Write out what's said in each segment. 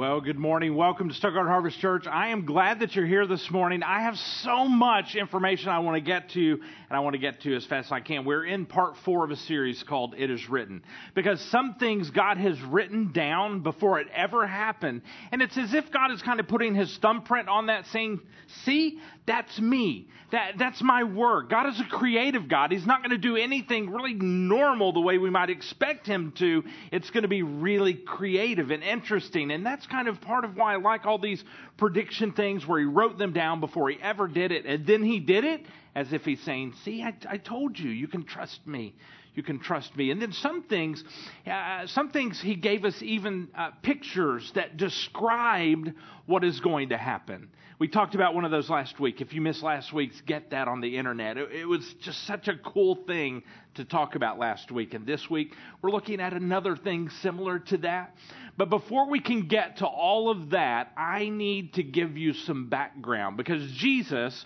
Well, good morning. Welcome to Stuttgart Harvest Church. I am glad that you're here this morning. I have so much information I want to get to, and I want to get to as fast as I can. We're in part four of a series called It Is Written. Because some things God has written down before it ever happened, and it's as if God is kind of putting his thumbprint on that saying, see, that's me. That, that's my work. God is a creative God. He's not going to do anything really normal the way we might expect him to. It's going to be really creative and interesting, and that's kind of part of why I like all these prediction things where he wrote them down before he ever did it. And then he did it as if he's saying, See, I, I told you, you can trust me. You can trust me. And then some things, uh, some things he gave us even uh, pictures that described what is going to happen. We talked about one of those last week. If you missed last week's, get that on the internet. It, it was just such a cool thing to talk about last week. And this week, we're looking at another thing similar to that. But before we can get to all of that, I need to give you some background because Jesus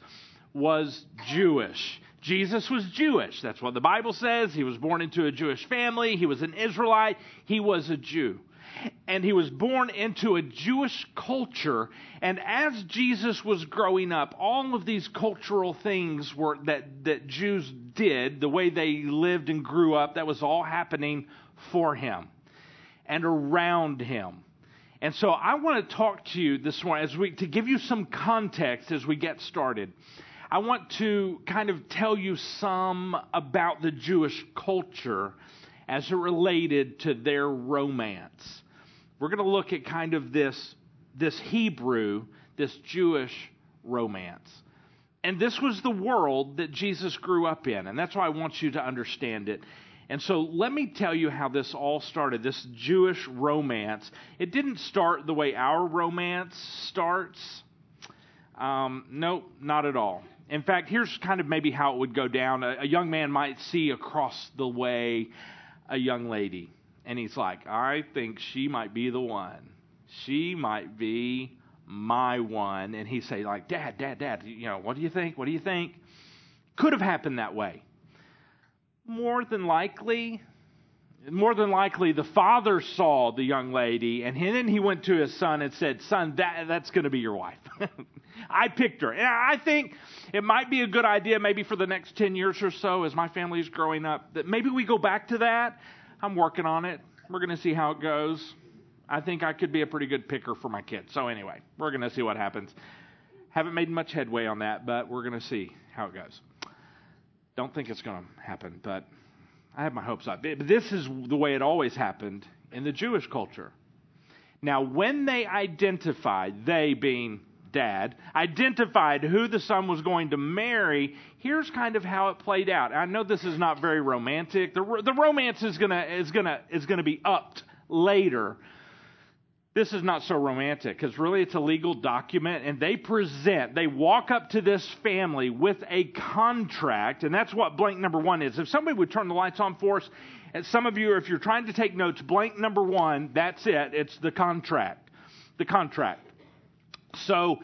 was Jewish. Jesus was Jewish. That's what the Bible says. He was born into a Jewish family. He was an Israelite. He was a Jew. And he was born into a Jewish culture. And as Jesus was growing up, all of these cultural things were that, that Jews did, the way they lived and grew up, that was all happening for him and around him. And so I want to talk to you this morning as we to give you some context as we get started. I want to kind of tell you some about the Jewish culture as it related to their romance. We're going to look at kind of this this Hebrew, this Jewish romance. And this was the world that Jesus grew up in, and that's why I want you to understand it. And so let me tell you how this all started this Jewish romance. It didn't start the way our romance starts. Um, nope, not at all. In fact, here's kind of maybe how it would go down. A, a young man might see across the way a young lady, and he's like, I think she might be the one. She might be my one. And he'd say, like, Dad, Dad, Dad, you know, what do you think? What do you think? Could have happened that way more than likely, more than likely, the father saw the young lady, and then he went to his son and said, Son, that, that's going to be your wife. I picked her. And I think it might be a good idea, maybe for the next 10 years or so, as my family is growing up, that maybe we go back to that. I'm working on it. We're going to see how it goes. I think I could be a pretty good picker for my kids. So, anyway, we're going to see what happens. Haven't made much headway on that, but we're going to see how it goes. Don't think it's going to happen, but I have my hopes up. But this is the way it always happened in the Jewish culture. Now, when they identified, they being dad, identified who the son was going to marry, here's kind of how it played out. I know this is not very romantic. The, the romance is going to is gonna, is gonna be upped later, this is not so romantic because really it's a legal document and they present, they walk up to this family with a contract, and that's what blank number one is. If somebody would turn the lights on for us, and some of you, if you're trying to take notes, blank number one, that's it. It's the contract. The contract. So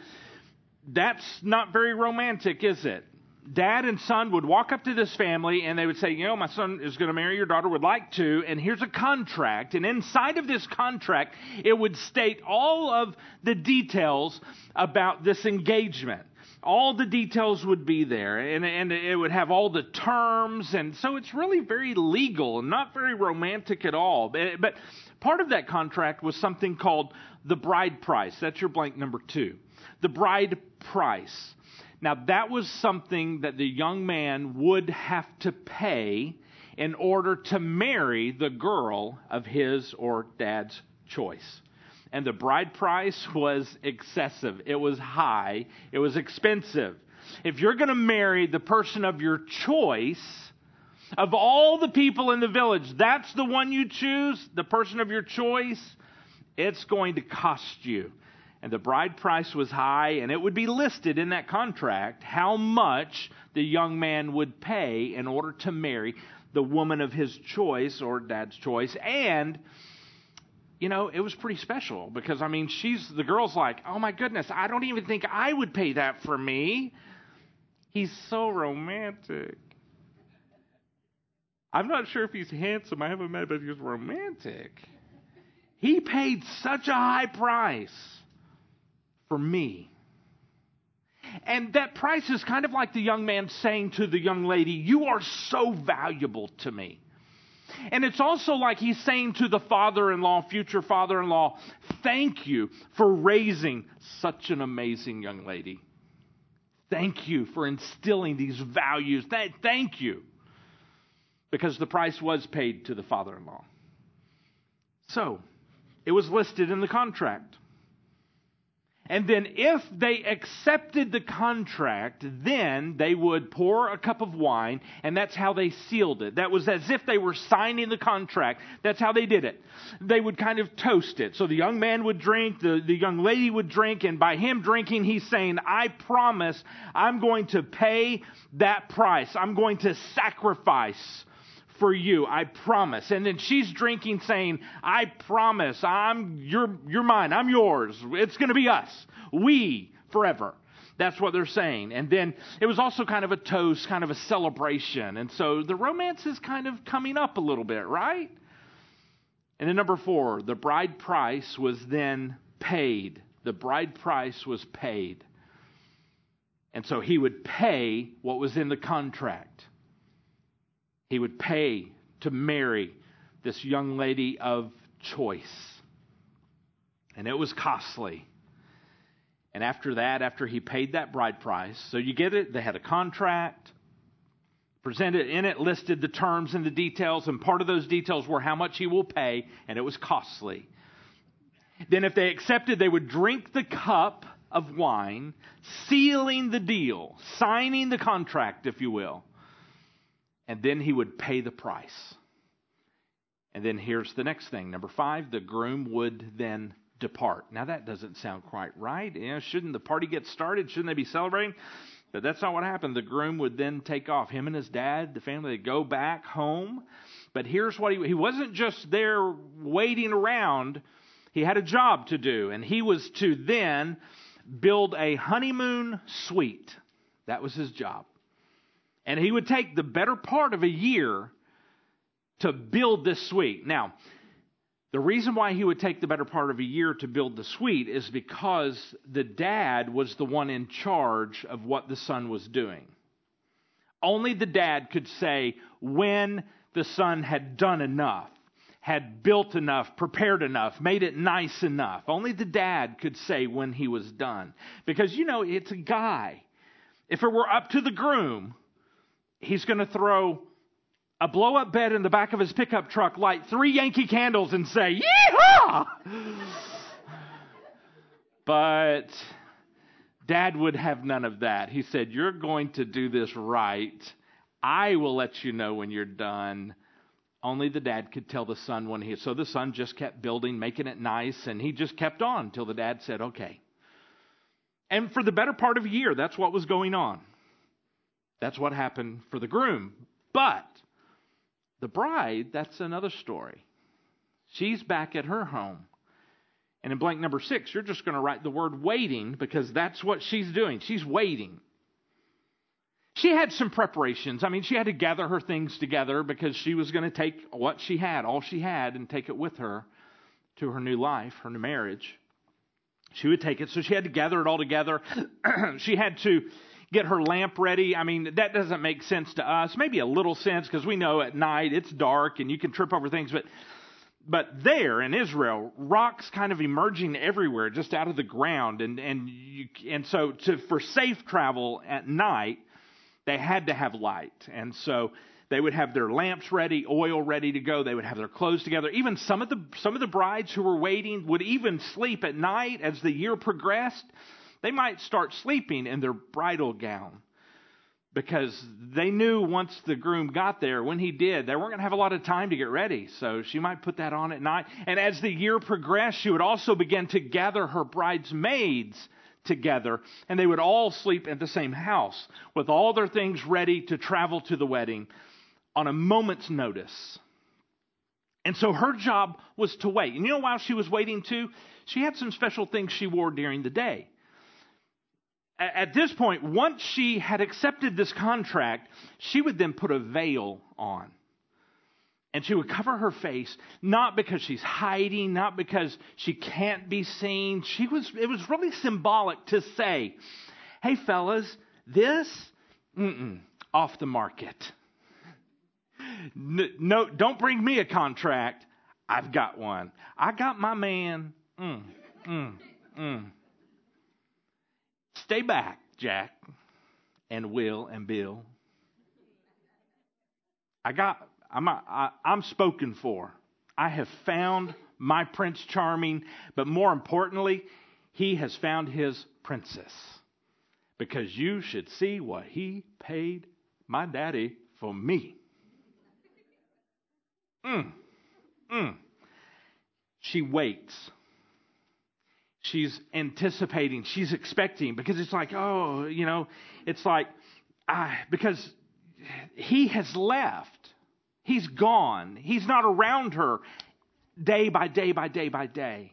that's not very romantic, is it? dad and son would walk up to this family and they would say, You know, my son is going to marry your daughter, would like to, and here's a contract. And inside of this contract, it would state all of the details about this engagement. All the details would be there, and, and it would have all the terms. And so it's really very legal and not very romantic at all. But, but part of that contract was something called the bride price. That's your blank number two. The bride price. Now, that was something that the young man would have to pay in order to marry the girl of his or dad's choice. And the bride price was excessive, it was high, it was expensive. If you're going to marry the person of your choice, of all the people in the village, that's the one you choose, the person of your choice, it's going to cost you and the bride price was high, and it would be listed in that contract how much the young man would pay in order to marry the woman of his choice or dad's choice. And, you know, it was pretty special because, I mean, she's, the girl's like, oh my goodness, I don't even think I would pay that for me. He's so romantic. I'm not sure if he's handsome. I haven't met, him, but he's romantic. He paid such a high price for me. And that price is kind of like the young man saying to the young lady, You are so valuable to me. And it's also like he's saying to the father in law, future father in law, Thank you for raising such an amazing young lady. Thank you for instilling these values. Thank you. Because the price was paid to the father in law. So, it was listed in the contract. And then, if they accepted the contract, then they would pour a cup of wine, and that's how they sealed it. That was as if they were signing the contract. That's how they did it. They would kind of toast it. So the young man would drink, the, the young lady would drink, and by him drinking, he's saying, I promise I'm going to pay that price. I'm going to sacrifice for you. I promise. And then she's drinking saying, I promise. I'm, you're, you're mine. I'm yours. It's to be us. We forever. That's what they're saying. And then it was also kind of a toast, kind of a celebration. And so the romance is kind of coming up a little bit, right? And then number four, the bride price was then paid. The bride price was paid. And so he would pay what was in the contract he would pay to marry this young lady of choice. And it was costly. And after that, after he paid that bride price, so you get it, they had a contract, presented in it, listed the terms and the details, and part of those details were how much he will pay, and it was costly. Then, if they accepted, they would drink the cup of wine, sealing the deal, signing the contract, if you will and then he would pay the price. And then here's the next thing. Number five, the groom would then depart. Now that doesn't sound quite right. You know, shouldn't the party get started? Shouldn't they be celebrating? But that's not what happened. The groom would then take off. Him and his dad, the family, would go back home. But here's what he he wasn't just there waiting around. He had a job to do, and he was to then build a honeymoon suite. That was his job. And he would take the better part of a year to build this suite. Now, the reason why he would take the better part of a year to build the suite is because the dad was the one in charge of what the son was doing. Only the dad could say when the son had done enough, had built enough, prepared enough, made it nice enough. Only the dad could say when he was done. Because, you know, it's a guy. If it were up to the groom, he's going to throw a blow up bed in the back of his pickup truck, light three Yankee candles, and say, Yeehaw! but dad would have none of that. He said, You're going to do this right. I will let you know when you're done. Only the dad could tell the son when he. So the son just kept building, making it nice, and he just kept on till the dad said, Okay. And for the better part of a year, that's what was going on. That's what happened for the groom. But the bride, that's another story. She's back at her home. And in blank number six, you're just going to write the word waiting because that's what she's doing. She's waiting. She had some preparations. I mean, she had to gather her things together because she was going to take what she had, all she had, and take it with her to her new life, her new marriage. She would take it. So she had to gather it all together. she had to get her lamp ready. I mean, that doesn't make sense to us. Maybe a little sense because we know at night it's dark and you can trip over things, but but there in Israel, rocks kind of emerging everywhere, just out of the ground, and and you, and so to for safe travel at night, they had to have light, and so they would have their lamps ready, oil ready to go. They would have their clothes together. Even some of the some of the brides who were waiting would even sleep at night as the year progressed they might start sleeping in their bridal gown because they knew once the groom got there, when he did, they weren't going to have a lot of time to get ready. So she might put that on at night. And as the year progressed, she would also begin to gather her bridesmaids together, and they would all sleep at the same house with all their things ready to travel to the wedding on a moment's notice. And so her job was to wait. And you know, while she was waiting too, she had some special things she wore during the day at this point, once she had accepted this contract, she would then put a veil on. And she would cover her face, not because she's hiding, not because she can't be seen. She was, it was really symbolic to say, hey, fellas, this, off the market. No, don't bring me a contract. I've got one. I got my man. Mm, mm, mm. Stay back, Jack, and Will and Bill. I got. I'm. I, I'm spoken for. I have found my Prince Charming, but more importantly, he has found his princess. Because you should see what he paid my daddy for me. Mm. Mm. She waits. She's anticipating. She's expecting because it's like, oh, you know, it's like, ah, because he has left. He's gone. He's not around her day by day by day by day.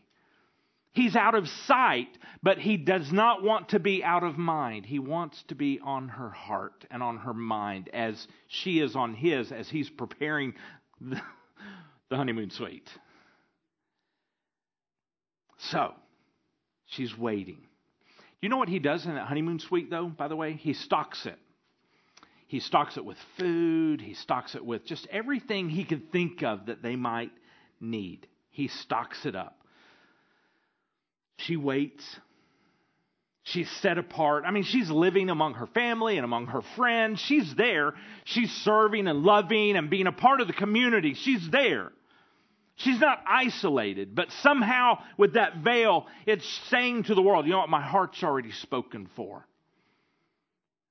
He's out of sight, but he does not want to be out of mind. He wants to be on her heart and on her mind as she is on his as he's preparing the, the honeymoon suite. So, she's waiting. You know what he does in that honeymoon suite, though, by the way? He stocks it. He stocks it with food, he stocks it with just everything he could think of that they might need. He stocks it up. She waits. She's set apart. I mean, she's living among her family and among her friends. She's there. She's serving and loving and being a part of the community. She's there. She's not isolated, but somehow with that veil, it's saying to the world, you know what, my heart's already spoken for.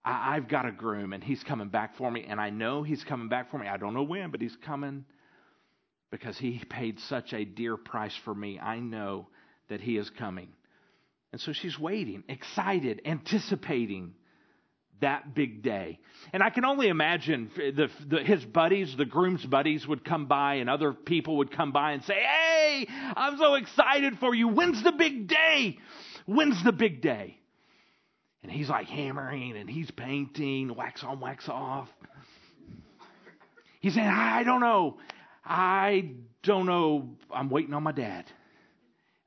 I, have got a groom and he's coming back for me, and I know he's coming back for me. I don't know when, but he's coming because he paid such a dear price for me. I know that he is coming. And so she's waiting, excited, anticipating that big day. And I can only imagine the, the, his buddies, the groom's buddies, would come by and other people would come by and say, Hey, I'm so excited for you. When's the big day? When's the big day? And he's like hammering and he's painting, wax on, wax off. He's saying, I don't know. I don't know. I'm waiting on my dad.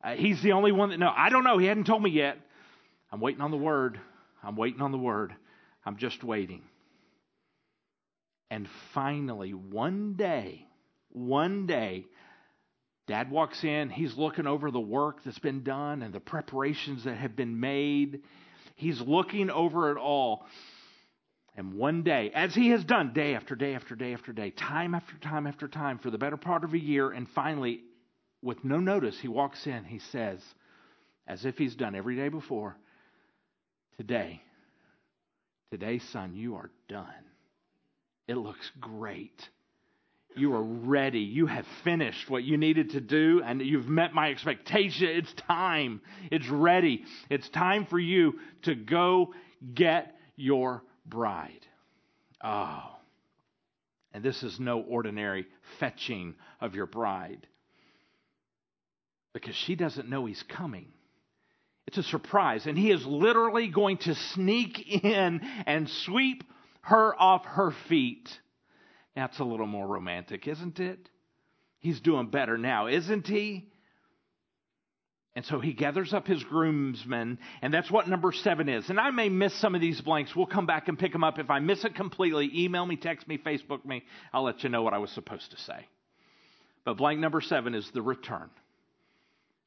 Uh, he's the only one that know. I don't know. He hadn't told me yet. I'm waiting on the word. I'm waiting on the word. I'm just waiting. And finally, one day, one day, dad walks in. He's looking over the work that's been done and the preparations that have been made. He's looking over it all. And one day, as he has done day after day after day after day, time after time after time for the better part of a year, and finally, with no notice, he walks in. He says, as if he's done every day before, Today, Today, son, you are done. It looks great. You are ready. You have finished what you needed to do, and you've met my expectation. It's time. It's ready. It's time for you to go get your bride. Oh. And this is no ordinary fetching of your bride because she doesn't know he's coming. It's a surprise. And he is literally going to sneak in and sweep her off her feet. That's a little more romantic, isn't it? He's doing better now, isn't he? And so he gathers up his groomsmen, and that's what number seven is. And I may miss some of these blanks. We'll come back and pick them up. If I miss it completely, email me, text me, Facebook me. I'll let you know what I was supposed to say. But blank number seven is the return.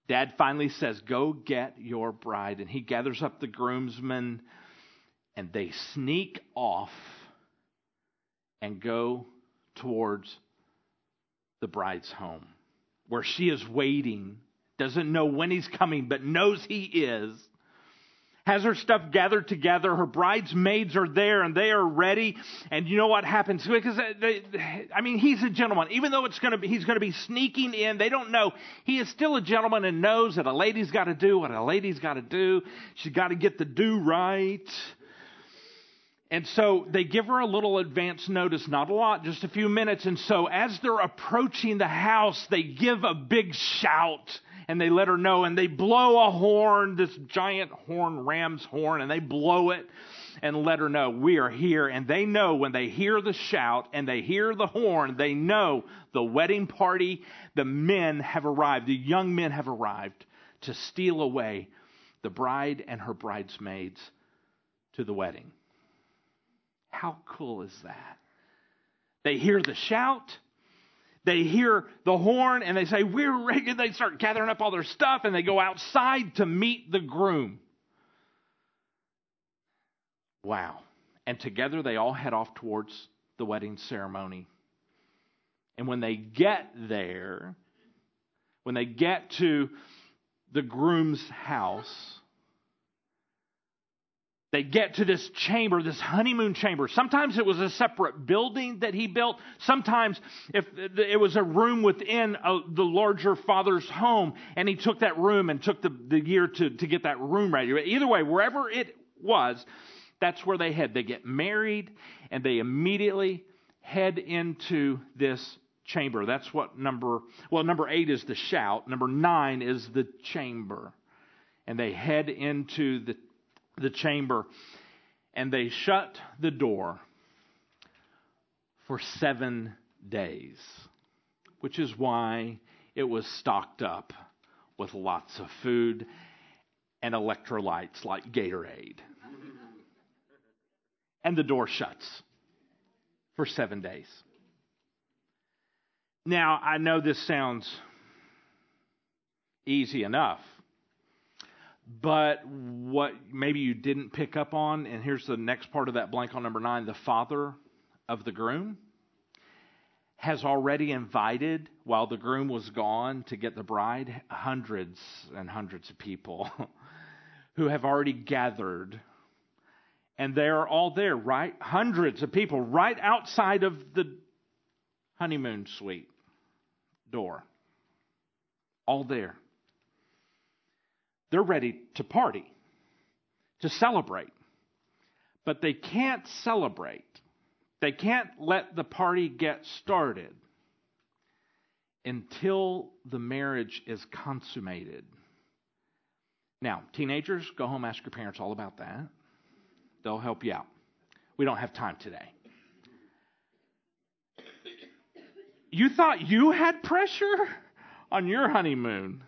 Dad finally says, Go get your bride. And he gathers up the groomsmen and they sneak off and go towards the bride's home where she is waiting, doesn't know when he's coming, but knows he is has her stuff gathered together. Her bridesmaids are there and they are ready. And you know what happens? Because they, I mean, he's a gentleman. Even though it's going to be, he's going to be sneaking in. They don't know. He is still a gentleman and knows that a lady's got to do what a lady's got to do. She's got to get the do right. And so they give her a little advance notice, not a lot, just a few minutes. And so as they're approaching the house, they give a big shout and they let her know and they blow a horn, this giant horn, ram's horn, and they blow it. and let her know we are here. And they know when they hear the shout and they hear the horn, they know the wedding party, the men have arrived, the young men have arrived to steal away the bride and her bridesmaids to the wedding. How cool is that? They hear the shout, they hear the horn, and they say, We're ready. They start gathering up all their stuff and they go outside to meet the groom. Wow. And together they all head off towards the wedding ceremony. And when they get there, when they get to the groom's house, they get to this chamber, this honeymoon chamber. Sometimes it was a separate building that he built. Sometimes if it was a room within a, the larger father's home, and he took that room and took the, the year to, to get that room ready. Either way, wherever it was, that's where they head. They get married, and they immediately head into this chamber. That's what number, well, number eight is the shout. Number nine is the chamber. And they head into the, the chamber and they shut the door for seven days, which is why it was stocked up with lots of food and electrolytes like Gatorade. and the door shuts for seven days. Now, I know this sounds easy enough, but what maybe you didn't pick up on, and here's the next part of that blank on number nine the father of the groom has already invited, while the groom was gone to get the bride, hundreds and hundreds of people who have already gathered. And they're all there, right? Hundreds of people right outside of the honeymoon suite door. All there. They're ready to party, to celebrate. But they can't celebrate. They can't let the party get started until the marriage is consummated. Now, teenagers, go home, ask your parents all about that. They'll help you out. We don't have time today. You thought you had pressure on your honeymoon.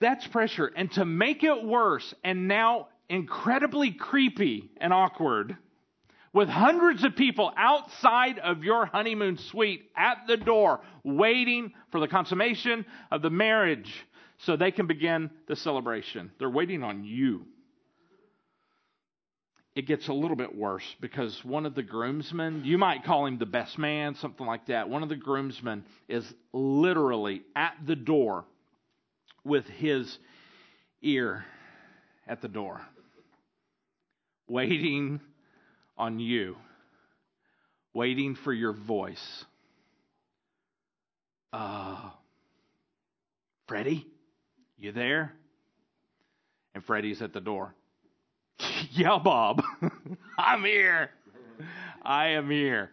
That's pressure. And to make it worse, and now incredibly creepy and awkward, with hundreds of people outside of your honeymoon suite at the door, waiting for the consummation of the marriage so they can begin the celebration. They're waiting on you it gets a little bit worse because one of the groomsmen, you might call him the best man, something like that. One of the groomsmen is literally at the door with his ear at the door, waiting on you, waiting for your voice. Uh, Freddie, you there? And Freddie's at the door. yeah, Bob, I'm here. I am here.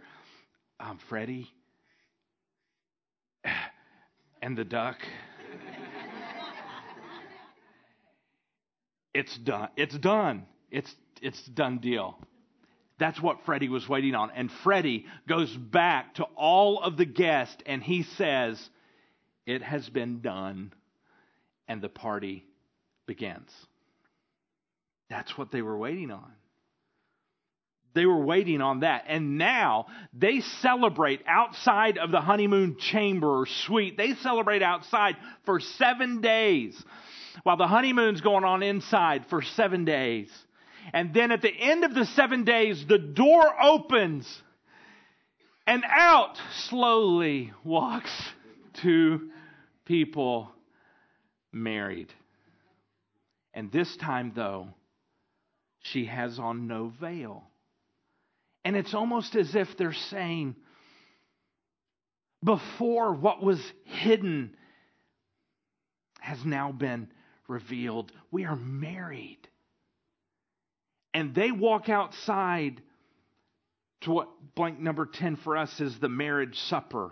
I'm Freddie. And the duck. It's done. It's done. It's it's done deal. That's what Freddie was waiting on. And Freddie goes back to all of the guests and he says, It has been done. And the party begins. That's what they were waiting on. They were waiting on that. And now they celebrate outside of the honeymoon chamber or suite. They celebrate outside for seven days while the honeymoon's going on inside for seven days. And then at the end of the seven days, the door opens and out slowly walks two people married. And this time, though, she has on no veil. And it's almost as if they're saying, before what was hidden has now been revealed. We are married. And they walk outside to what blank number 10 for us is the marriage supper.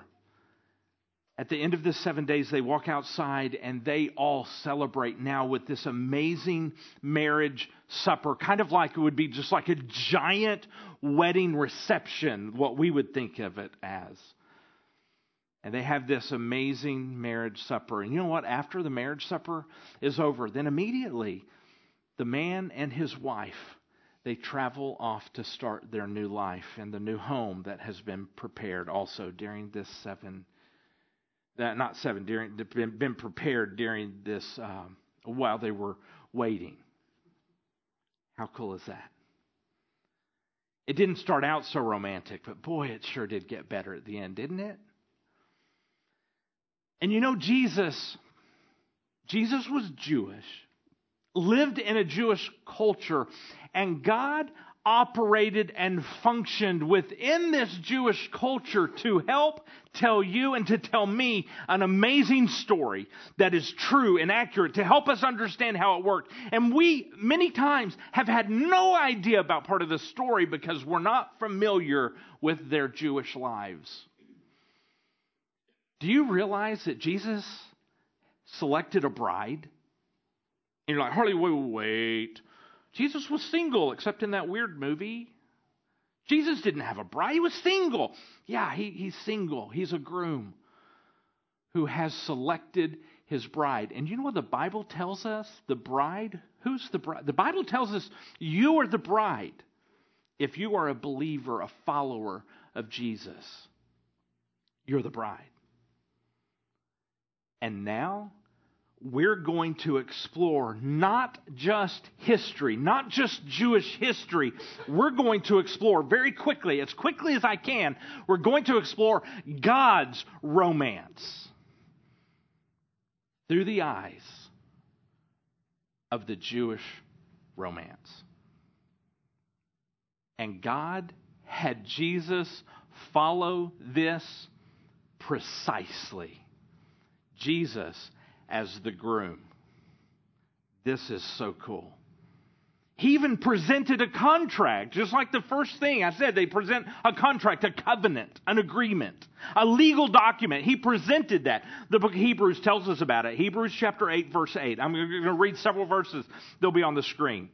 at the end of the seven days, they walk outside and they all celebrate now with this amazing marriage supper, kind of like it would be just like a giant wedding reception, what we would think of it as. And they have this amazing marriage supper. And you know what? After the marriage supper is over, then immediately the man and his wife they travel off to start their new life in the new home that has been prepared also during this seven uh, not seven, during, been, been prepared during this um, while they were waiting. How cool is that? It didn't start out so romantic, but boy, it sure did get better at the end, didn't it? And you know, Jesus, Jesus was Jewish, lived in a Jewish culture, and God operated and functioned within this Jewish culture to help tell you and to tell me an amazing story that is true and accurate to help us understand how it worked. And we, many times, have had no idea about part of the story because we're not familiar with their Jewish lives. Do you realize that Jesus selected a bride? And you're like, Harley, wait, wait. Jesus was single, except in that weird movie. Jesus didn't have a bride, he was single. Yeah, he, he's single. He's a groom who has selected his bride. And you know what the Bible tells us? The bride? Who's the bride? The Bible tells us you are the bride if you are a believer, a follower of Jesus. You're the bride. And now we're going to explore not just history, not just Jewish history. We're going to explore very quickly, as quickly as I can, we're going to explore God's romance through the eyes of the Jewish romance. And God had Jesus follow this precisely. Jesus as the groom. This is so cool. He even presented a contract, just like the first thing I said. They present a contract, a covenant, an agreement, a legal document. He presented that. The book of Hebrews tells us about it. Hebrews chapter 8, verse 8. I'm going to read several verses, they'll be on the screen.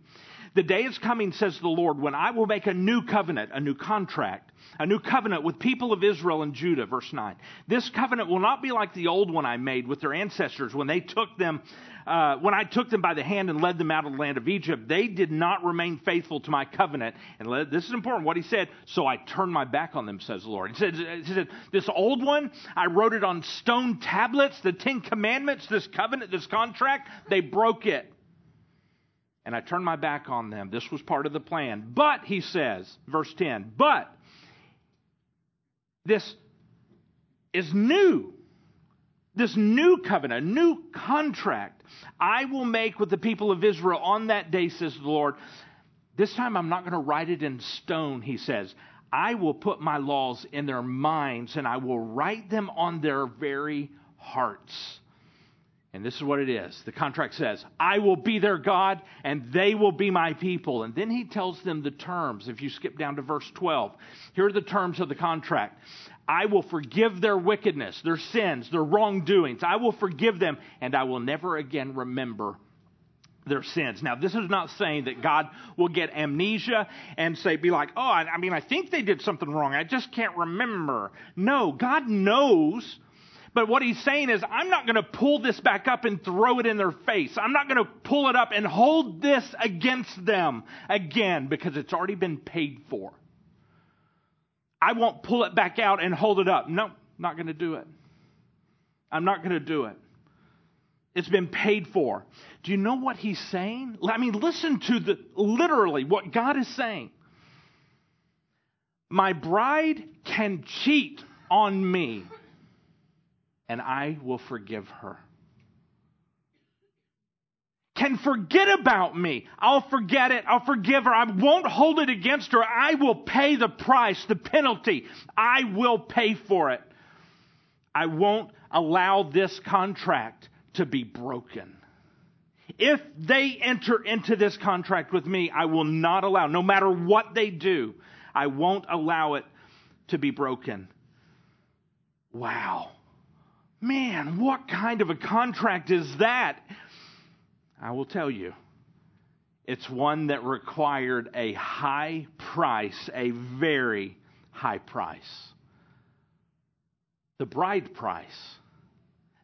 The day is coming, says the Lord, when I will make a new covenant, a new contract, a new covenant with people of Israel and Judah. Verse 9. This covenant will not be like the old one I made with their ancestors when they took them, uh, when I took them by the hand and led them out of the land of Egypt. They did not remain faithful to my covenant. And this is important what he said. So I turned my back on them, says the Lord. He said, he said, This old one, I wrote it on stone tablets, the Ten Commandments, this covenant, this contract. They broke it and I turned my back on them. This was part of the plan. But, he says, verse 10, but this is new. This new covenant, new contract I will make with the people of Israel on that day, says the Lord. This time I'm not going to write it in stone, he says. I will put my laws in their minds and I will write them on their very hearts. And this is what it is. The contract says, I will be their God and they will be my people. And then he tells them the terms. If you skip down to verse 12, here are the terms of the contract. I will forgive their wickedness, their sins, their wrongdoings. I will forgive them and I will never again remember their sins. Now, this is not saying that God will get amnesia and say, be like, oh, I mean, I think they did something wrong. I just can't remember. No, God knows but what he's saying is, I'm not going to pull this back up and throw it in their face. I'm not going to pull it up and hold this against them again because it's already been paid for. I won't pull it back out and hold it up. No, not going to do it. I'm not going to do it. It's been paid for. Do you know what he's saying? I mean, listen to the literally what God is saying. My bride can cheat on me and I will forgive her. Can forget about me. I'll forget it. I'll forgive her. I won't hold it against her. I will pay the price, the penalty. I will pay for it. I won't allow this contract to be broken. If they enter into this contract with me, I will not allow, no matter what they do, I won't allow it to be broken. Wow. Man, what kind of a contract is that? I will tell you. It's one that required a high price, a very high price. The bride price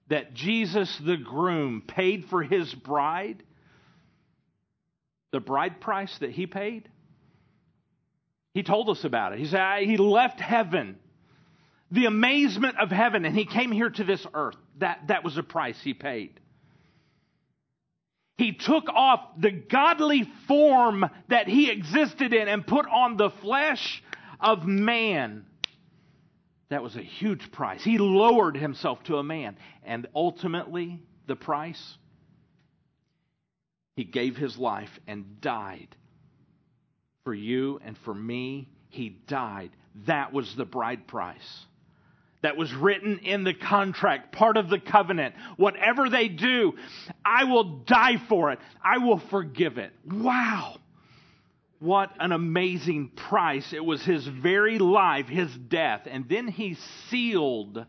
that Jesus, the groom, paid for his bride, the bride price that he paid, he told us about it. He said he left heaven the amazement of heaven, and he came here to this earth. That, that was the price he paid. He took off the godly form that he existed in and put on the flesh of man. That was a huge price. He lowered himself to a man. And ultimately, the price, he gave his life and died for you and for me. He died. That was the bride price that was written in the contract, part of the covenant. Whatever they do, I will die for it. I will forgive it. Wow. What an amazing price. It was his very life, his death. And then he sealed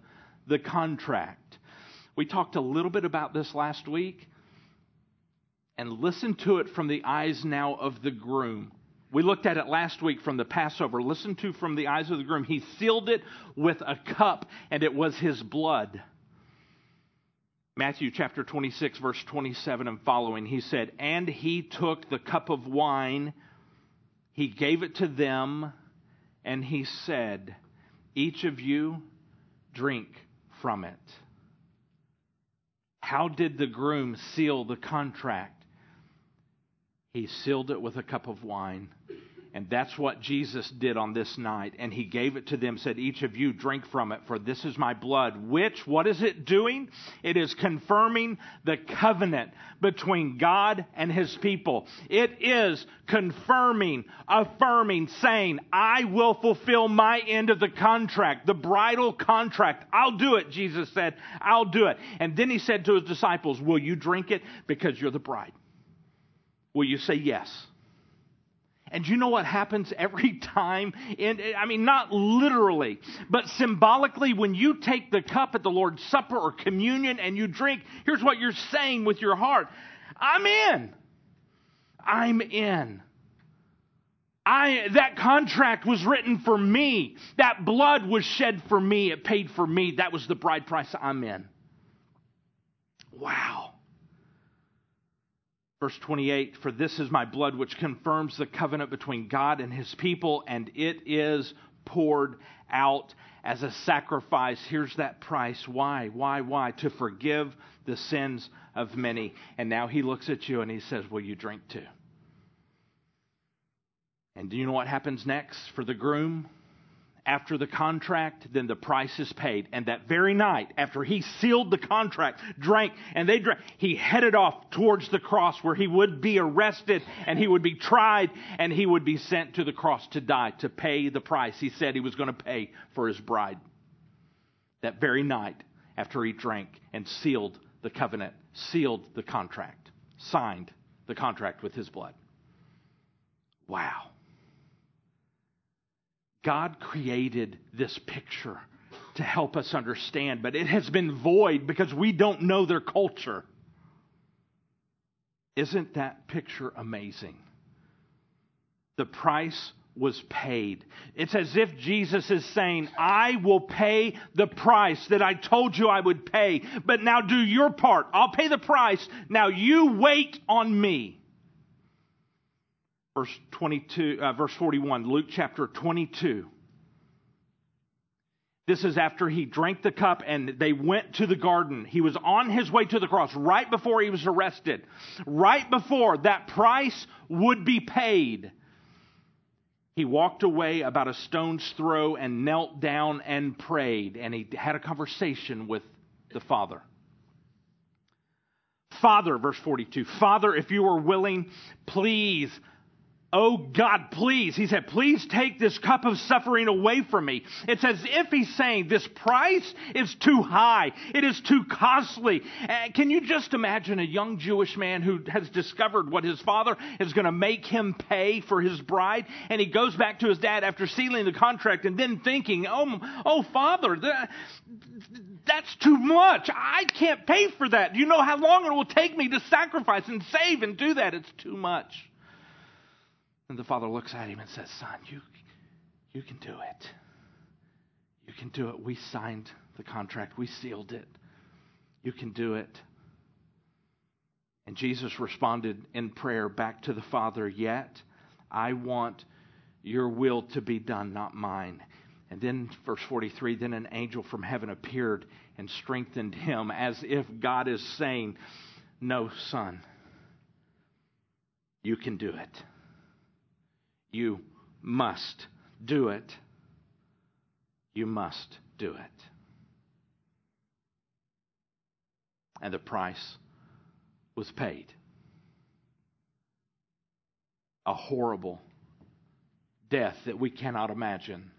the contract. We talked a little bit about this last week. And listen to it from the eyes now of the groom. We looked at it last week from the Passover. Listen to from the eyes of the groom. He sealed it with a cup, and it was his blood. Matthew chapter 26, verse 27 and following, he said, And he took the cup of wine, he gave it to them, and he said, Each of you drink from it. How did the groom seal the contract? He sealed it with a cup of wine. And that's what Jesus did on this night. And he gave it to them, said, Each of you drink from it, for this is my blood. Which, what is it doing? It is confirming the covenant between God and his people. It is confirming, affirming, saying, I will fulfill my end of the contract, the bridal contract. I'll do it, Jesus said. I'll do it. And then he said to his disciples, Will you drink it? Because you're the bride. Will you say yes? And you know what happens every time? And I mean, not literally, but symbolically, when you take the cup at the Lord's Supper or communion and you drink, here's what you're saying with your heart I'm in. I'm in. I, that contract was written for me. That blood was shed for me. It paid for me. That was the bride price I'm in. Wow. Verse 28 For this is my blood, which confirms the covenant between God and his people, and it is poured out as a sacrifice. Here's that price. Why? Why? Why? To forgive the sins of many. And now he looks at you and he says, Will you drink too? And do you know what happens next for the groom? After the contract, then the price is paid. And that very night, after he sealed the contract, drank, and they drank, he headed off towards the cross where he would be arrested and he would be tried and he would be sent to the cross to die, to pay the price he said he was going to pay for his bride. That very night, after he drank and sealed the covenant, sealed the contract, signed the contract with his blood. Wow. God created this picture to help us understand, but it has been void because we don't know their culture. Isn't that picture amazing? The price was paid. It's as if Jesus is saying, I will pay the price that I told you I would pay, but now do your part. I'll pay the price. Now you wait on me verse 22, uh, verse 41, Luke chapter 22. This is after he drank the cup and they went to the garden. He was on his way to the cross right before he was arrested, right before that price would be paid. He walked away about a stone's throw and knelt down and prayed, and he had a conversation with the Father. Father, verse 42, Father, if you are willing, please Oh God, please. He said, please take this cup of suffering away from me. It's as if he's saying, this price is too high. It is too costly. Uh, can you just imagine a young Jewish man who has discovered what his father is going to make him pay for his bride? And he goes back to his dad after sealing the contract and then thinking, oh, oh father, the, that's too much. I can't pay for that. Do you know how long it will take me to sacrifice and save and do that? It's too much. And the father looks at him and says, Son, you, you can do it. You can do it. We signed the contract, we sealed it. You can do it. And Jesus responded in prayer back to the Father, Yet I want your will to be done, not mine. And then, verse 43 then an angel from heaven appeared and strengthened him, as if God is saying, No, son, you can do it. You must do it. You must do it. And the price was paid. A horrible death that we cannot imagine.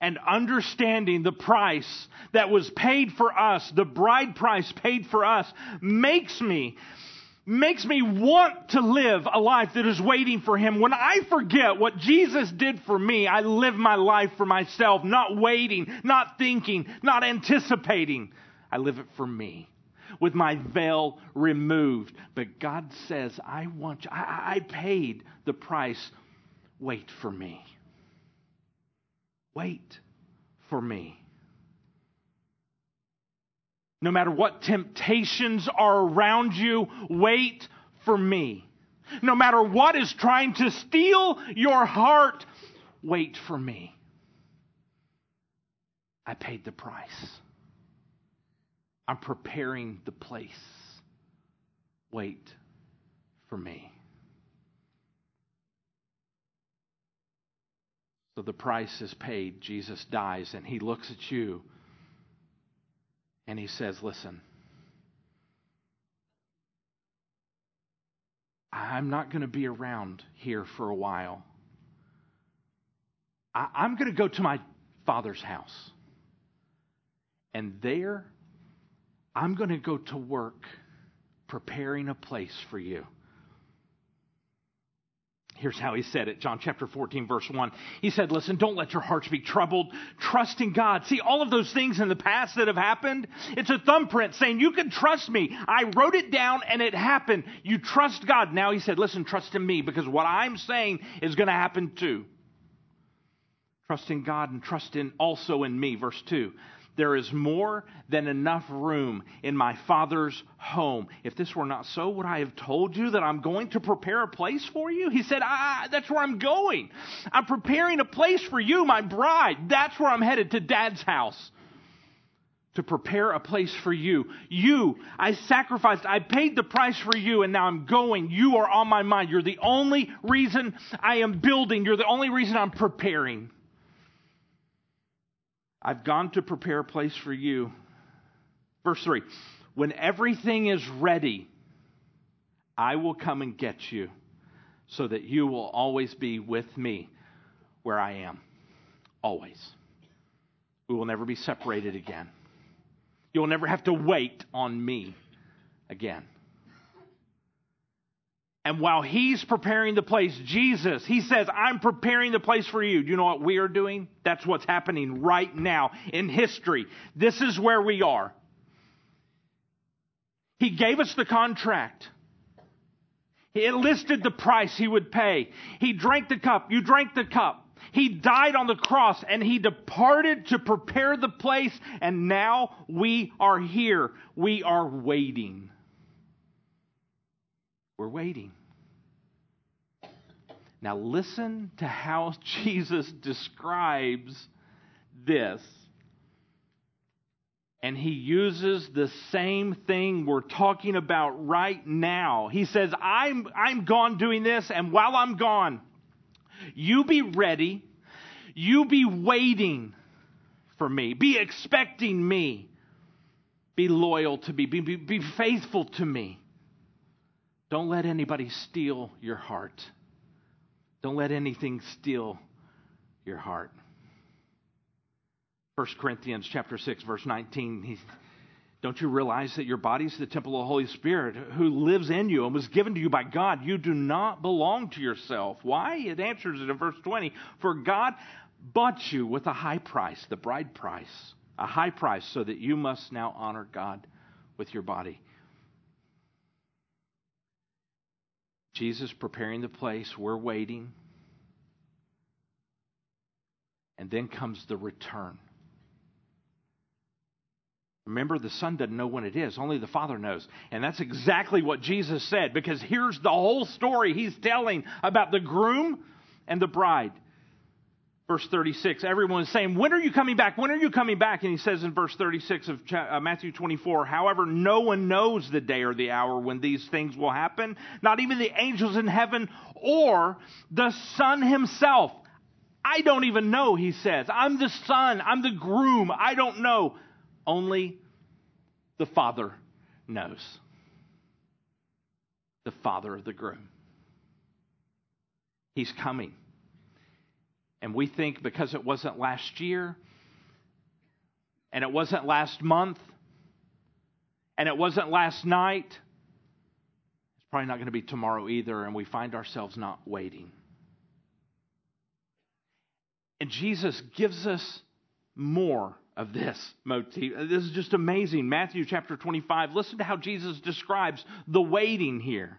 And understanding the price that was paid for us, the bride price paid for us, makes me makes me want to live a life that is waiting for Him. When I forget what Jesus did for me, I live my life for myself, not waiting, not thinking, not anticipating. I live it for me with my veil removed. But God says, I want you, I, I paid the price. Wait for me. Wait for me. No matter what temptations are around you, wait for me. No matter what is trying to steal your heart, wait for me. I paid the price. I'm preparing the place. Wait for me. So the price is paid. Jesus dies, and he looks at you and he says, Listen, I'm not going to be around here for a while. I, am going to go to my father's house. And there, I'm going to go to work preparing a place for you. Here's how he said it John chapter 14, verse 1. He said, Listen, don't let your hearts be troubled. Trust in God. See, all of those things in the past that have happened, it's a thumbprint saying, You can trust me. I wrote it down and it happened. You trust God. Now he said, Listen, trust in me because what I'm saying is going to happen too. Trust in God and trust in also in me. Verse 2 there is more than enough room in my Father's home. If this were not so, would I have told you that I'm going to prepare a place for you? He said, ah, That's where I'm going. I'm preparing a place for you, my bride. That's where I'm headed to dad's house to prepare a place for you. You, I sacrificed, I paid the price for you, and now I'm going. You are on my mind. You're the only reason I am building. You're the only reason I'm preparing. I've gone to prepare a place for you. Verse 3 When everything is ready, I will come and get you so that you will always be with me where I am. Always. We will never be separated again. You'll never have to wait on me again. And while he's preparing the place, Jesus, he says, I'm preparing the place for you. Do you know what we are doing? That's what's happening right now in history. This is where we are. He gave us the contract. He enlisted the price he would pay. He drank the cup. You drank the cup. He died on the cross and he departed to prepare the place. And now we are here. We are waiting. We're waiting. Now, listen to how Jesus describes this. And he uses the same thing we're talking about right now. He says, I'm, I'm gone doing this, and while I'm gone, you be ready. You be waiting for me. Be expecting me. Be loyal to me. Be, be, be faithful to me. Don't let anybody steal your heart. Don't let anything steal your heart. 1 Corinthians chapter 6 verse 19 he, don't you realize that your body is the temple of the Holy Spirit who lives in you and was given to you by God? You do not belong to yourself. Why? It answers it in verse 20. For God bought you with a high price, the bride price, a high price, so that you must now honor God with your body. Jesus preparing the place, we're waiting. And then comes the return. Remember, the Son doesn't know when it is, only the Father knows. And that's exactly what Jesus said, because here's the whole story he's telling about the groom and the bride. Verse 36, everyone is saying, When are you coming back? When are you coming back? And he says in verse 36 of uh, Matthew 24, However, no one knows the day or the hour when these things will happen, not even the angels in heaven or the Son himself. I don't even know, he says. I'm the Son, I'm the groom, I don't know. Only the Father knows. The Father of the groom. He's coming. And we think because it wasn't last year, and it wasn't last month, and it wasn't last night, it's probably not going to be tomorrow either, and we find ourselves not waiting. And Jesus gives us more of this motif. This is just amazing. Matthew chapter 25. Listen to how Jesus describes the waiting here.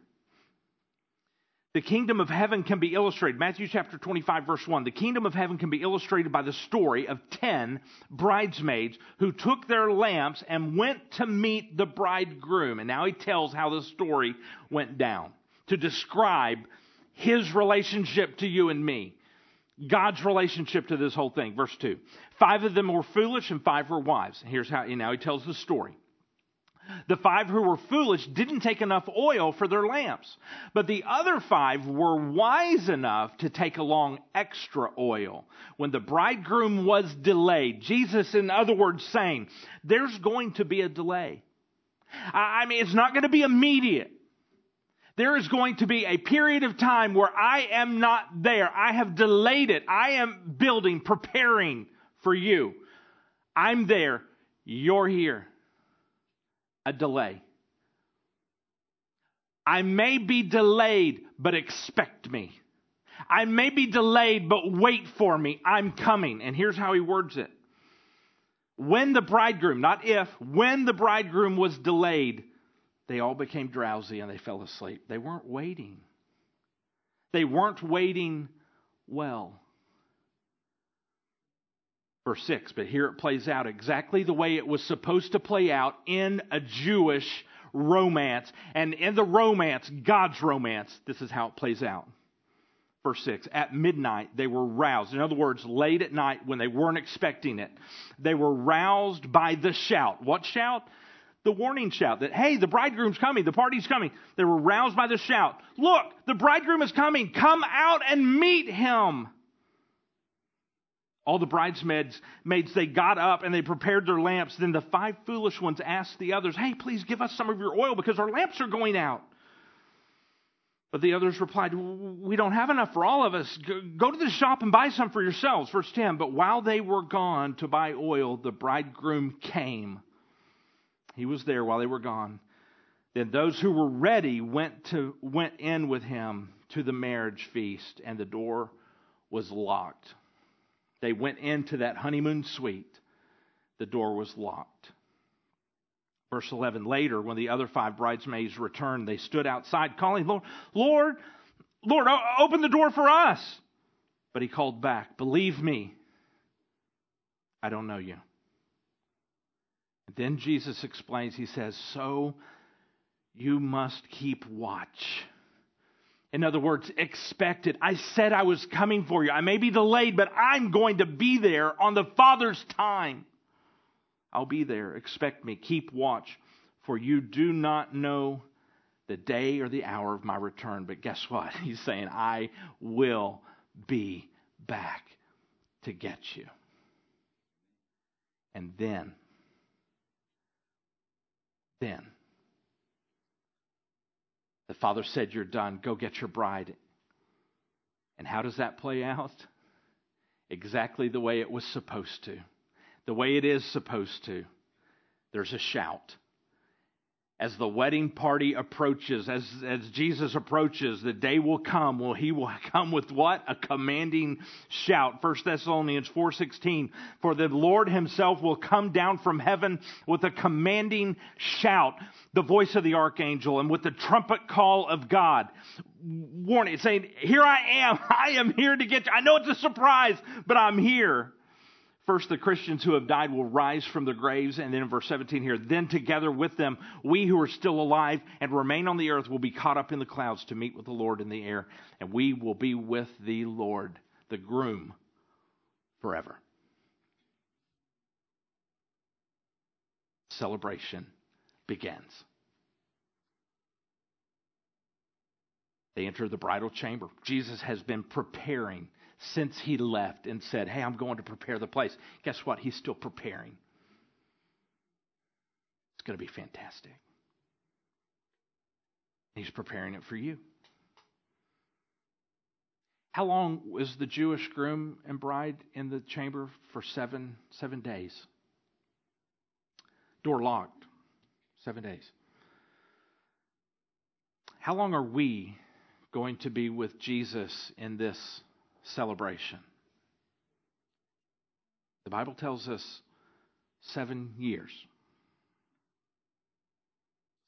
The kingdom of heaven can be illustrated. Matthew chapter 25, verse 1. The kingdom of heaven can be illustrated by the story of 10 bridesmaids who took their lamps and went to meet the bridegroom. And now he tells how the story went down to describe his relationship to you and me. God's relationship to this whole thing. Verse 2. Five of them were foolish and five were wise. Here's how, now he tells the story. The five who were foolish didn't take enough oil for their lamps, but the other five were wise enough to take along extra oil. When the bridegroom was delayed, Jesus, in other words, saying, there's going to be a delay. I mean, it's not going to be immediate there is going to be a period of time where I am not there. I have delayed it. I am building, preparing for you. I'm there. You're here. A delay. I may be delayed, but expect me. I may be delayed, but wait for me. I'm coming. And here's how he words it. When the bridegroom, not if, when the bridegroom was delayed, they all became drowsy and they fell asleep. They weren't waiting. They weren't waiting well. Verse 6, but here it plays out exactly the way it was supposed to play out in a Jewish romance. And in the romance, God's romance, this is how it plays out. Verse 6 At midnight, they were roused. In other words, late at night when they weren't expecting it, they were roused by the shout. What shout? the warning shout that, hey, the bridegroom's coming, the party's coming. They were roused by the shout. Look, the bridegroom is coming. Come out and meet him. All the bridesmaids, maids, they got up and they prepared their lamps. Then the five foolish ones asked the others, Hey, please give us some of your oil because our lamps are going out. But the others replied, We don't have enough for all of us. Go to the shop and buy some for yourselves. Verse 10 But while they were gone to buy oil, the bridegroom came. He was there while they were gone. Then those who were ready went to went in with him to the marriage feast, and the door was locked. They went into that honeymoon suite. The door was locked. Verse 11 Later, when the other five bridesmaids returned, they stood outside calling, Lord, Lord, Lord, open the door for us. But he called back, Believe me, I don't know you. Then Jesus explains, he says, So you must keep watch. In other words, expect it. I said I was coming for you. I may be delayed, but I'm going to be there on the Father's time. I'll be there. Expect me. Keep watch, for you do not know the day or the hour of my return. But guess what? He's saying, I will be back to get you. And then then. The father said, You're done. Go get your bride. And how does that play out? Exactly the way it was supposed to, the way it is supposed to. There's a shout. As the wedding party approaches, as, as Jesus approaches, the day will come. Well, he will come with what? A commanding shout. 1 Thessalonians 4.16, for the Lord himself will come down from heaven with a commanding shout, the voice of the archangel, and with the trumpet call of God. Warning, saying, here I am. I am here to get you. I know it's a surprise, but I'm here. First, the Christians who have died will rise from their graves. And then in verse 17 here, then together with them, we who are still alive and remain on the earth will be caught up in the clouds to meet with the Lord in the air. And we will be with the Lord, the groom, forever. Celebration begins. They enter the bridal chamber. Jesus has been preparing since he left and said, Hey, I'm going to prepare the place. Guess what? He's still preparing. It's going to be fantastic. He's preparing it for you. How long was the Jewish groom and bride in the chamber? For seven, seven days. Door locked. Seven days. How long are we going to be with Jesus in this celebration. The Bible tells us seven years.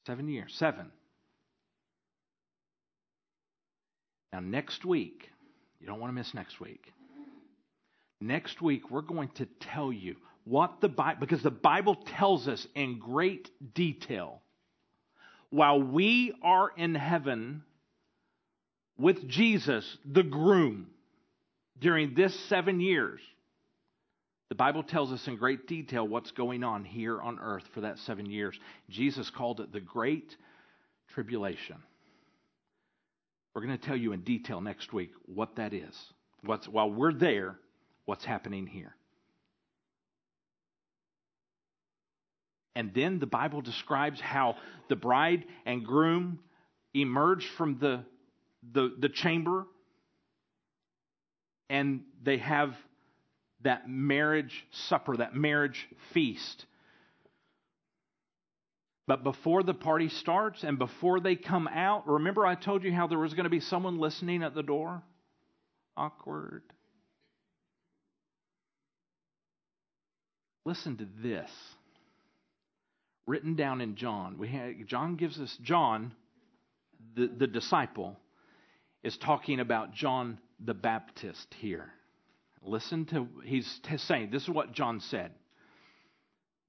Seven years. Seven. Now, next week, you don't want to miss next week. Next week, we're going to tell you what the Bible, because the Bible tells us in great detail, while we are in heaven with Jesus, the groom, during this seven years, the Bible tells us in great detail what's going on here on earth for that seven years. Jesus called it the Great Tribulation. We're going to tell you in detail next week what that is. What's, while we're there, what's happening here. And then the Bible describes how the bride and groom emerge from the, the, the chamber and they have that marriage supper, that marriage feast. But before the party starts and before they come out, remember I told you how there was going to be someone listening at the door? Awkward. Listen to this. Written down in John. We have, John gives us, John, the, the disciple, is talking about John the Baptist here. Listen to, he's t- saying, this is what John said.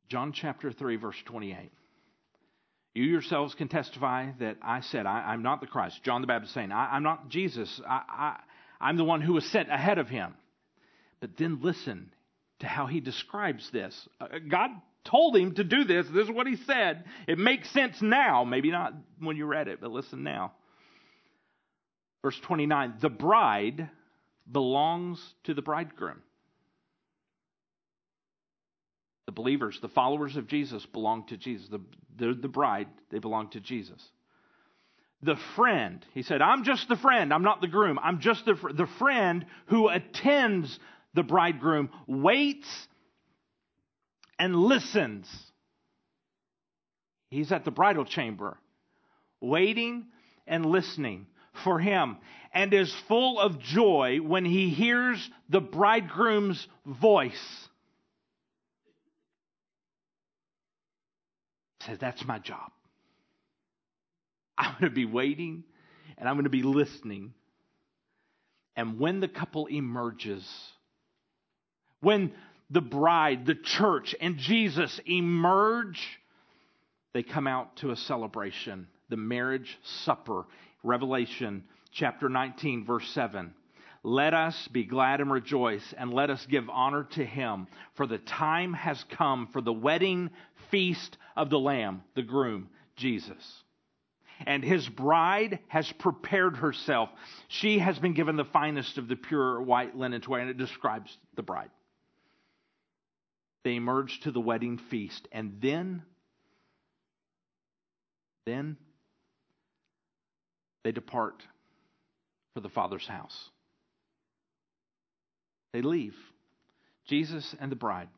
John chapter 3, verse 28. You yourselves can testify that I said, I, am not the Christ. John the Baptist saying, I, am not Jesus. I, I, I'm the one who was sent ahead of him. But then listen to how he describes this. Uh, God told him to do this. This is what he said. It makes sense now. Maybe not when you read it, but listen now. Verse 29 The bride belongs to the bridegroom. The believers, the followers of Jesus, belong to Jesus. The, the, the bride, they belong to Jesus. The friend, he said, I'm just the friend, I'm not the groom. I'm just the, the friend who attends the bridegroom, waits and listens. He's at the bridal chamber, waiting and listening for him and is full of joy when he hears the bridegroom's voice. Says, That's my job. I'm going to be waiting and I'm going to be listening. And when the couple emerges, when the bride, the church, and Jesus emerge, they come out to a celebration, the marriage supper Revelation chapter 19, verse 7. Let us be glad and rejoice, and let us give honor to him, for the time has come for the wedding feast of the Lamb, the groom, Jesus. And his bride has prepared herself. She has been given the finest of the pure white linen to wear, and it describes the bride. They emerge to the wedding feast, and then, then they depart for the Father's house. They leave. Jesus and the bride.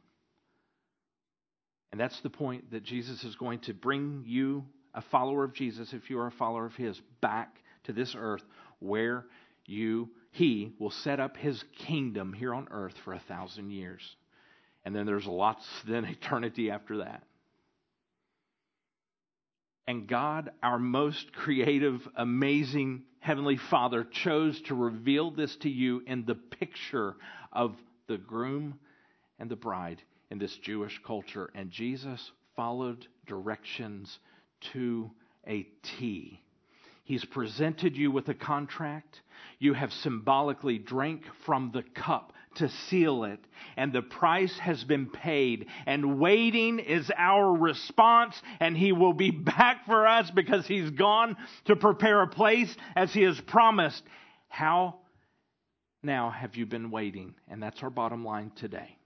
And that's the point that Jesus is going to bring you a follower of Jesus, if you are a follower of His, back to this earth where you, He will set up His kingdom here on earth for a thousand years. And then there's lots, then eternity after that. And God, our most creative, amazing Heavenly Father, chose to reveal this to you in the picture of the groom and the bride in this Jewish culture. And Jesus followed directions to a T. He's presented you with a contract. You have symbolically drank from the cup to seal it, and the price has been paid. And waiting is our response, and He will be back for us because He's gone to prepare a place as He has promised. How now have you been waiting? And that's our bottom line today.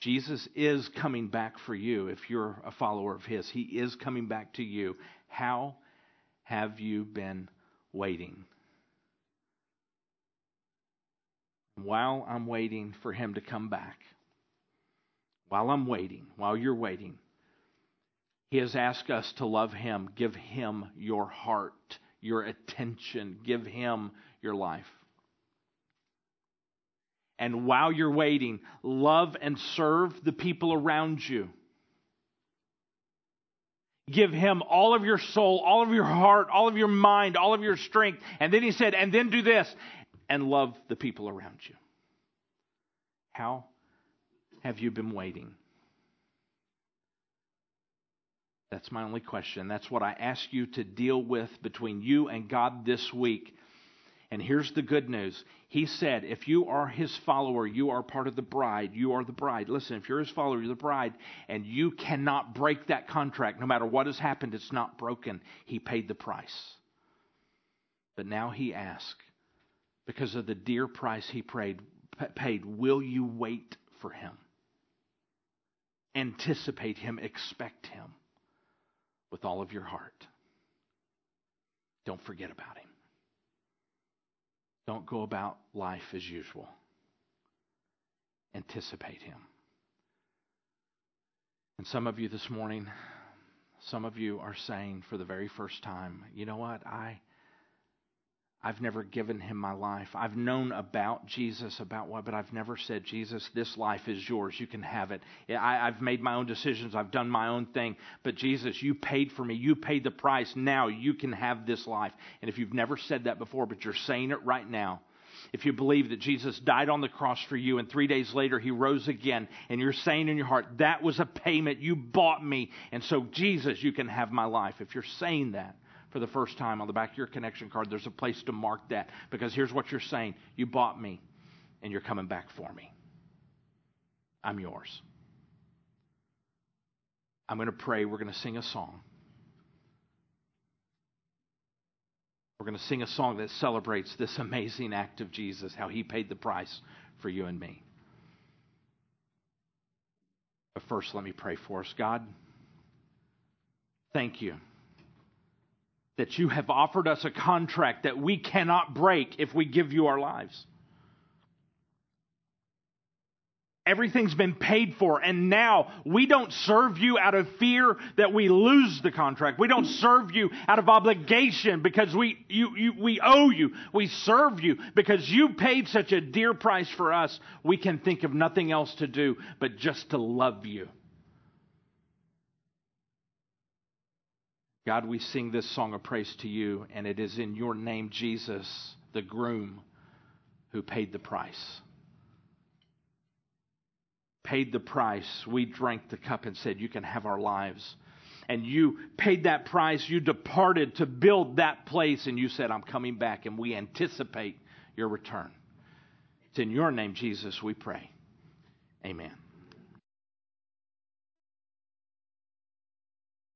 Jesus is coming back for you if you're a follower of His. He is coming back to you. How have you been waiting? While I'm waiting for Him to come back, while I'm waiting, while you're waiting, He has asked us to love Him. Give Him your heart, your attention, give Him your life. And while you're waiting, love and serve the people around you. Give him all of your soul, all of your heart, all of your mind, all of your strength. And then he said, and then do this and love the people around you. How have you been waiting? That's my only question. That's what I ask you to deal with between you and God this week. And here's the good news. He said, if you are his follower, you are part of the bride. You are the bride. Listen, if you're his follower, you're the bride, and you cannot break that contract. No matter what has happened, it's not broken. He paid the price. But now he asks, because of the dear price he paid, paid will you wait for him? Anticipate him, expect him with all of your heart. Don't forget about him. Don't go about life as usual. Anticipate Him. And some of you this morning, some of you are saying for the very first time, you know what? I I've never given him my life. I've known about Jesus, about what, but I've never said, Jesus, this life is yours. You can have it. I, have made my own decisions. I've done my own thing. But Jesus, you paid for me. You paid the price. Now you can have this life. And if you've never said that before, but you're saying it right now, if you believe that Jesus died on the cross for you and three days later he rose again, and you're saying in your heart, that was a payment. You bought me. And so, Jesus, you can have my life. If you're saying that, for the first time on the back of your connection card, there's a place to mark that because here's what you're saying You bought me and you're coming back for me. I'm yours. I'm going to pray. We're going to sing a song. We're going to sing a song that celebrates this amazing act of Jesus, how he paid the price for you and me. But first, let me pray for us. God, thank you that you have offered us a contract that we cannot break if we give you our lives. Everything's been paid for, and now we don't serve you out of fear that we lose the contract. We don't serve you out of obligation because we, you, you, we owe you. We serve you because you paid such a dear price for us. We can think of nothing else to do but just to love you. God, we sing this song of praise to you, and it is in your name, Jesus, the groom, who paid the price. Paid the price. We drank the cup and said, You can have our lives. And you paid that price. You departed to build that place, and you said, I'm coming back, and we anticipate your return. It's in your name, Jesus, we pray. Amen.